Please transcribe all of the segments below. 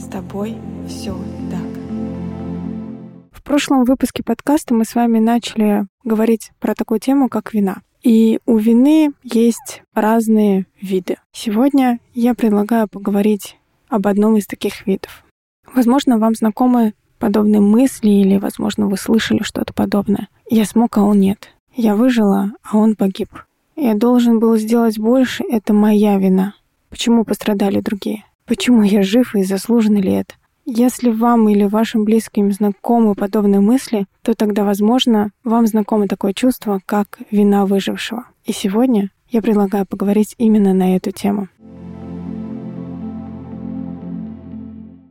С тобой все так. В прошлом выпуске подкаста мы с вами начали говорить про такую тему, как вина. И у вины есть разные виды. Сегодня я предлагаю поговорить об одном из таких видов. Возможно, вам знакомы подобные мысли или, возможно, вы слышали что-то подобное. Я смог, а он нет. Я выжила, а он погиб. Я должен был сделать больше, это моя вина. Почему пострадали другие? Почему я жив и заслуженно ли это? Если вам или вашим близким знакомы подобные мысли, то тогда, возможно, вам знакомо такое чувство, как вина выжившего. И сегодня я предлагаю поговорить именно на эту тему.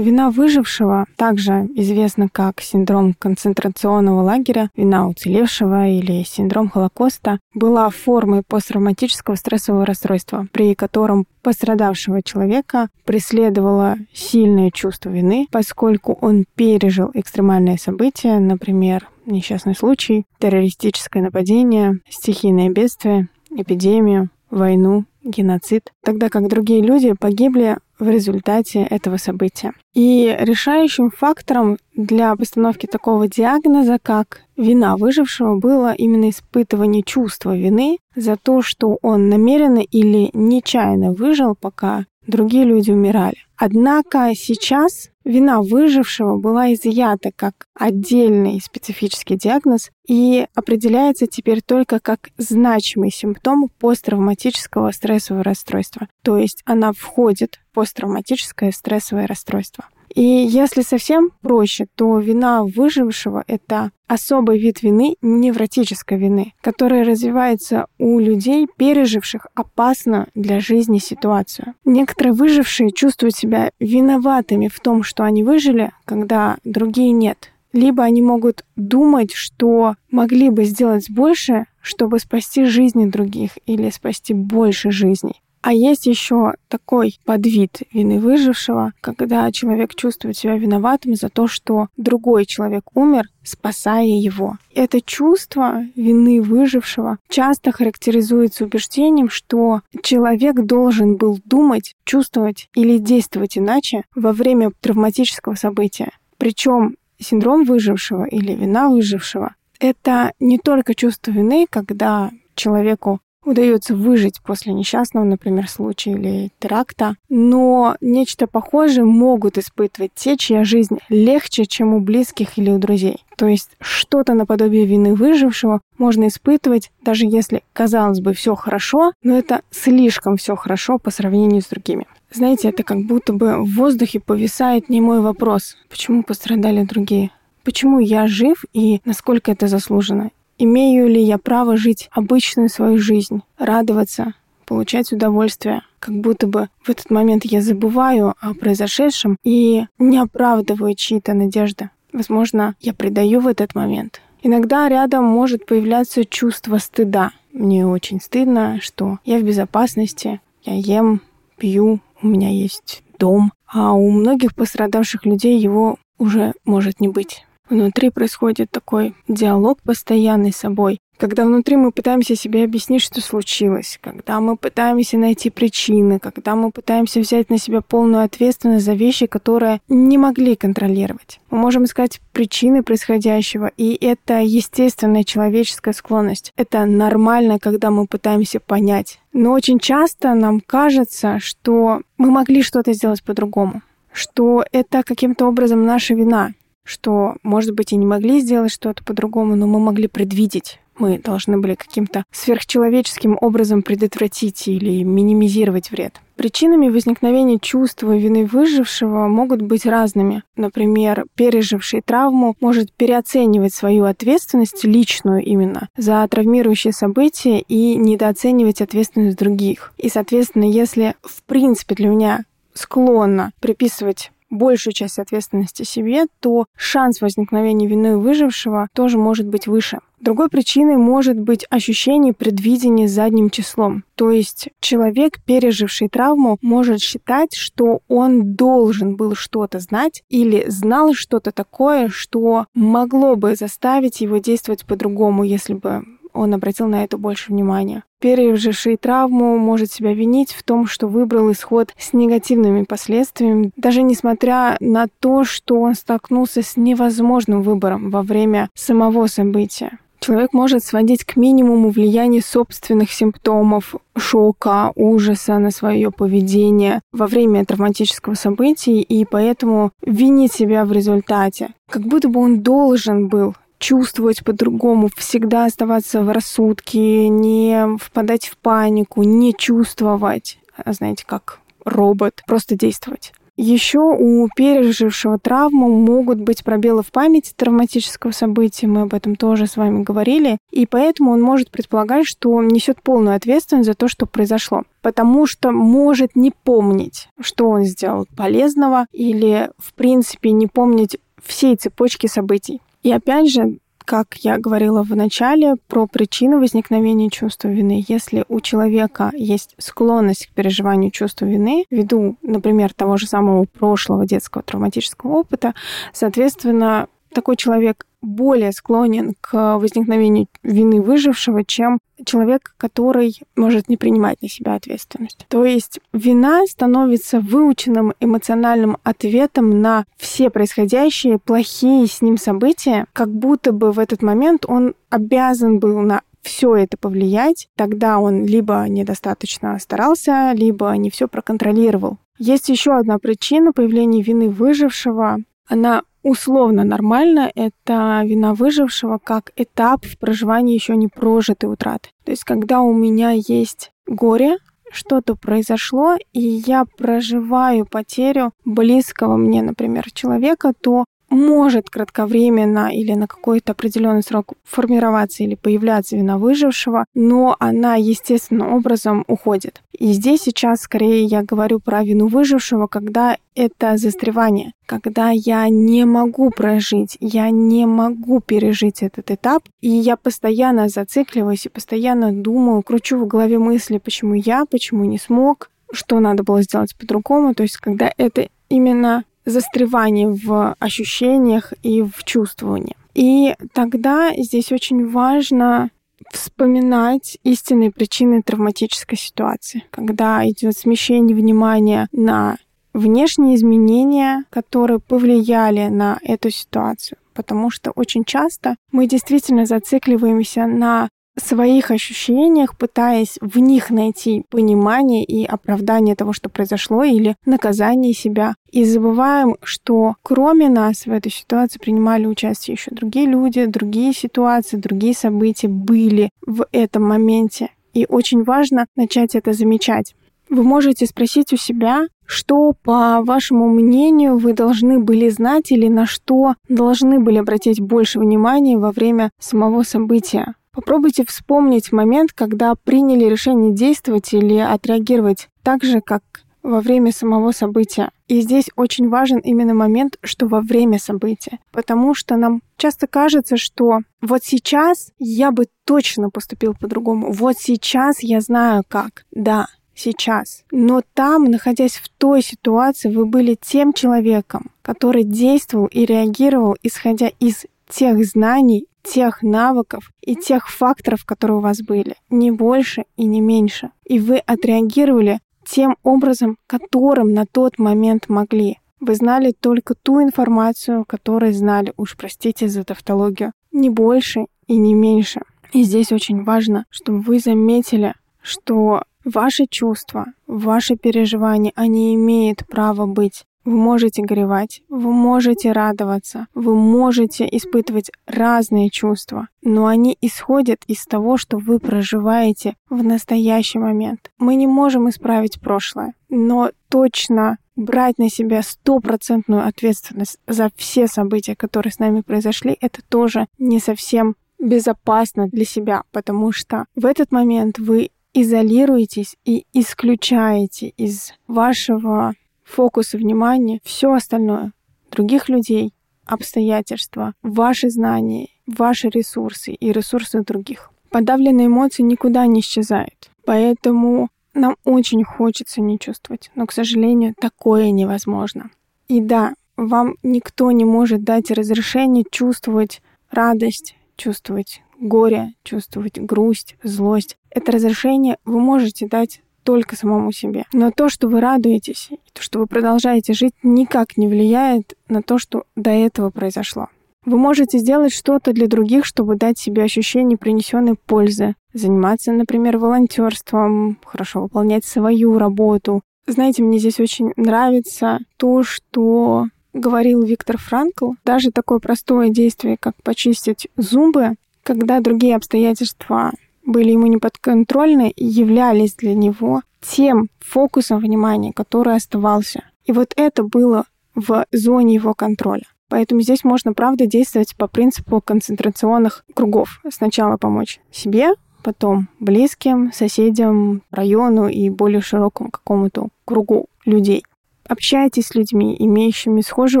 Вина выжившего, также известна как синдром концентрационного лагеря, вина уцелевшего или синдром Холокоста, была формой посттравматического стрессового расстройства, при котором пострадавшего человека преследовало сильное чувство вины, поскольку он пережил экстремальные события, например, несчастный случай, террористическое нападение, стихийное бедствие, эпидемию, войну, геноцид, тогда как другие люди погибли в результате этого события. И решающим фактором для постановки такого диагноза, как вина выжившего, было именно испытывание чувства вины за то, что он намеренно или нечаянно выжил, пока другие люди умирали. Однако сейчас вина выжившего была изъята как отдельный специфический диагноз и определяется теперь только как значимый симптом посттравматического стрессового расстройства. То есть она входит в посттравматическое стрессовое расстройство. И если совсем проще, то вина выжившего — это особый вид вины, невротической вины, которая развивается у людей, переживших опасную для жизни ситуацию. Некоторые выжившие чувствуют себя виноватыми в том, что они выжили, когда другие нет. Либо они могут думать, что могли бы сделать больше, чтобы спасти жизни других или спасти больше жизней. А есть еще такой подвид вины выжившего, когда человек чувствует себя виноватым за то, что другой человек умер, спасая его. Это чувство вины выжившего часто характеризуется убеждением, что человек должен был думать, чувствовать или действовать иначе во время травматического события. Причем синдром выжившего или вина выжившего — это не только чувство вины, когда человеку удается выжить после несчастного, например, случая или теракта. Но нечто похожее могут испытывать те, чья жизнь легче, чем у близких или у друзей. То есть что-то наподобие вины выжившего можно испытывать, даже если, казалось бы, все хорошо, но это слишком все хорошо по сравнению с другими. Знаете, это как будто бы в воздухе повисает немой вопрос, почему пострадали другие? Почему я жив и насколько это заслужено? Имею ли я право жить обычную свою жизнь, радоваться, получать удовольствие? Как будто бы в этот момент я забываю о произошедшем и не оправдываю чьи-то надежды. Возможно, я предаю в этот момент. Иногда рядом может появляться чувство стыда. Мне очень стыдно, что я в безопасности, я ем, пью, у меня есть дом. А у многих пострадавших людей его уже может не быть. Внутри происходит такой диалог постоянный с собой, когда внутри мы пытаемся себе объяснить, что случилось, когда мы пытаемся найти причины, когда мы пытаемся взять на себя полную ответственность за вещи, которые не могли контролировать. Мы можем искать причины происходящего, и это естественная человеческая склонность. Это нормально, когда мы пытаемся понять. Но очень часто нам кажется, что мы могли что-то сделать по-другому, что это каким-то образом наша вина, что, может быть, и не могли сделать что-то по-другому, но мы могли предвидеть. Мы должны были каким-то сверхчеловеческим образом предотвратить или минимизировать вред. Причинами возникновения чувства вины выжившего могут быть разными. Например, переживший травму может переоценивать свою ответственность, личную именно, за травмирующие события и недооценивать ответственность других. И, соответственно, если в принципе для меня склонна приписывать большую часть ответственности себе, то шанс возникновения вины выжившего тоже может быть выше. Другой причиной может быть ощущение предвидения задним числом. То есть человек, переживший травму, может считать, что он должен был что-то знать или знал что-то такое, что могло бы заставить его действовать по-другому, если бы он обратил на это больше внимания. Переживший травму может себя винить в том, что выбрал исход с негативными последствиями, даже несмотря на то, что он столкнулся с невозможным выбором во время самого события. Человек может сводить к минимуму влияние собственных симптомов, шока, ужаса на свое поведение во время травматического события и поэтому винить себя в результате. Как будто бы он должен был чувствовать по-другому, всегда оставаться в рассудке, не впадать в панику, не чувствовать, а знаете, как робот, просто действовать. Еще у пережившего травму могут быть пробелы в памяти травматического события, мы об этом тоже с вами говорили, и поэтому он может предполагать, что несет полную ответственность за то, что произошло, потому что может не помнить, что он сделал полезного, или в принципе не помнить всей цепочки событий. И опять же, как я говорила в начале, про причины возникновения чувства вины. Если у человека есть склонность к переживанию чувства вины, ввиду, например, того же самого прошлого детского травматического опыта, соответственно, такой человек более склонен к возникновению вины выжившего, чем человек, который может не принимать на себя ответственность. То есть вина становится выученным эмоциональным ответом на все происходящие плохие с ним события, как будто бы в этот момент он обязан был на все это повлиять, тогда он либо недостаточно старался, либо не все проконтролировал. Есть еще одна причина появления вины выжившего. Она условно нормально, это вина выжившего как этап в проживании еще не прожитой утраты. То есть, когда у меня есть горе, что-то произошло, и я проживаю потерю близкого мне, например, человека, то может кратковременно или на какой-то определенный срок формироваться или появляться вина выжившего, но она естественным образом уходит. И здесь сейчас скорее я говорю про вину выжившего, когда это застревание, когда я не могу прожить, я не могу пережить этот этап, и я постоянно зацикливаюсь и постоянно думаю, кручу в голове мысли, почему я, почему не смог, что надо было сделать по-другому. То есть, когда это именно застревание в ощущениях и в чувствовании. И тогда здесь очень важно вспоминать истинные причины травматической ситуации, когда идет смещение внимания на внешние изменения, которые повлияли на эту ситуацию. Потому что очень часто мы действительно зацикливаемся на своих ощущениях, пытаясь в них найти понимание и оправдание того, что произошло, или наказание себя. И забываем, что кроме нас в этой ситуации принимали участие еще другие люди, другие ситуации, другие события были в этом моменте. И очень важно начать это замечать. Вы можете спросить у себя, что, по вашему мнению, вы должны были знать или на что должны были обратить больше внимания во время самого события. Попробуйте вспомнить момент, когда приняли решение действовать или отреагировать так же, как во время самого события. И здесь очень важен именно момент, что во время события. Потому что нам часто кажется, что вот сейчас я бы точно поступил по-другому. Вот сейчас я знаю как. Да, сейчас. Но там, находясь в той ситуации, вы были тем человеком, который действовал и реагировал, исходя из тех знаний тех навыков и тех факторов, которые у вас были. Не больше и не меньше. И вы отреагировали тем образом, которым на тот момент могли. Вы знали только ту информацию, которую знали, уж простите за тавтологию, не больше и не меньше. И здесь очень важно, чтобы вы заметили, что ваши чувства, ваши переживания, они имеют право быть вы можете горевать, вы можете радоваться, вы можете испытывать разные чувства, но они исходят из того, что вы проживаете в настоящий момент. Мы не можем исправить прошлое, но точно брать на себя стопроцентную ответственность за все события, которые с нами произошли, это тоже не совсем безопасно для себя, потому что в этот момент вы изолируетесь и исключаете из вашего фокус внимания, все остальное, других людей, обстоятельства, ваши знания, ваши ресурсы и ресурсы других. Подавленные эмоции никуда не исчезают. Поэтому нам очень хочется не чувствовать, но, к сожалению, такое невозможно. И да, вам никто не может дать разрешение чувствовать радость, чувствовать горе, чувствовать грусть, злость. Это разрешение вы можете дать только самому себе. Но то, что вы радуетесь, то, что вы продолжаете жить, никак не влияет на то, что до этого произошло. Вы можете сделать что-то для других, чтобы дать себе ощущение принесенной пользы. Заниматься, например, волонтерством, хорошо выполнять свою работу. Знаете, мне здесь очень нравится то, что говорил Виктор Франкл. Даже такое простое действие, как почистить зубы, когда другие обстоятельства были ему неподконтрольны и являлись для него тем фокусом внимания, который оставался. И вот это было в зоне его контроля. Поэтому здесь можно, правда, действовать по принципу концентрационных кругов. Сначала помочь себе, потом близким, соседям, району и более широкому какому-то кругу людей. Общайтесь с людьми, имеющими схожий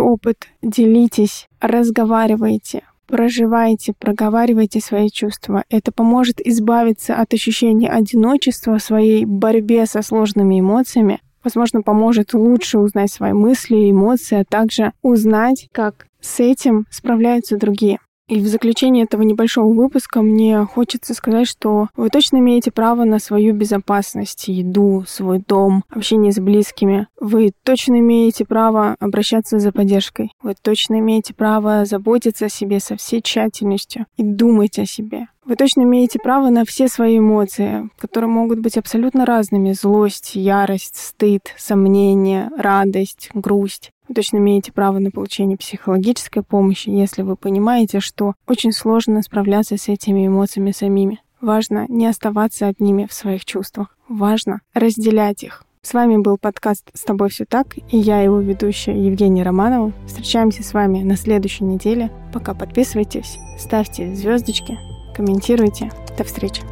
опыт, делитесь, разговаривайте, проживайте, проговаривайте свои чувства. Это поможет избавиться от ощущения одиночества в своей борьбе со сложными эмоциями. Возможно, поможет лучше узнать свои мысли, эмоции, а также узнать, как с этим справляются другие. И в заключение этого небольшого выпуска мне хочется сказать, что вы точно имеете право на свою безопасность, еду, свой дом, общение с близкими. Вы точно имеете право обращаться за поддержкой. Вы точно имеете право заботиться о себе со всей тщательностью и думать о себе. Вы точно имеете право на все свои эмоции, которые могут быть абсолютно разными. Злость, ярость, стыд, сомнение, радость, грусть. Вы точно имеете право на получение психологической помощи, если вы понимаете, что очень сложно справляться с этими эмоциями самими. Важно не оставаться одними в своих чувствах. Важно разделять их. С вами был подкаст «С тобой все так» и я, его ведущая Евгения Романова. Встречаемся с вами на следующей неделе. Пока подписывайтесь, ставьте звездочки, комментируйте. До встречи.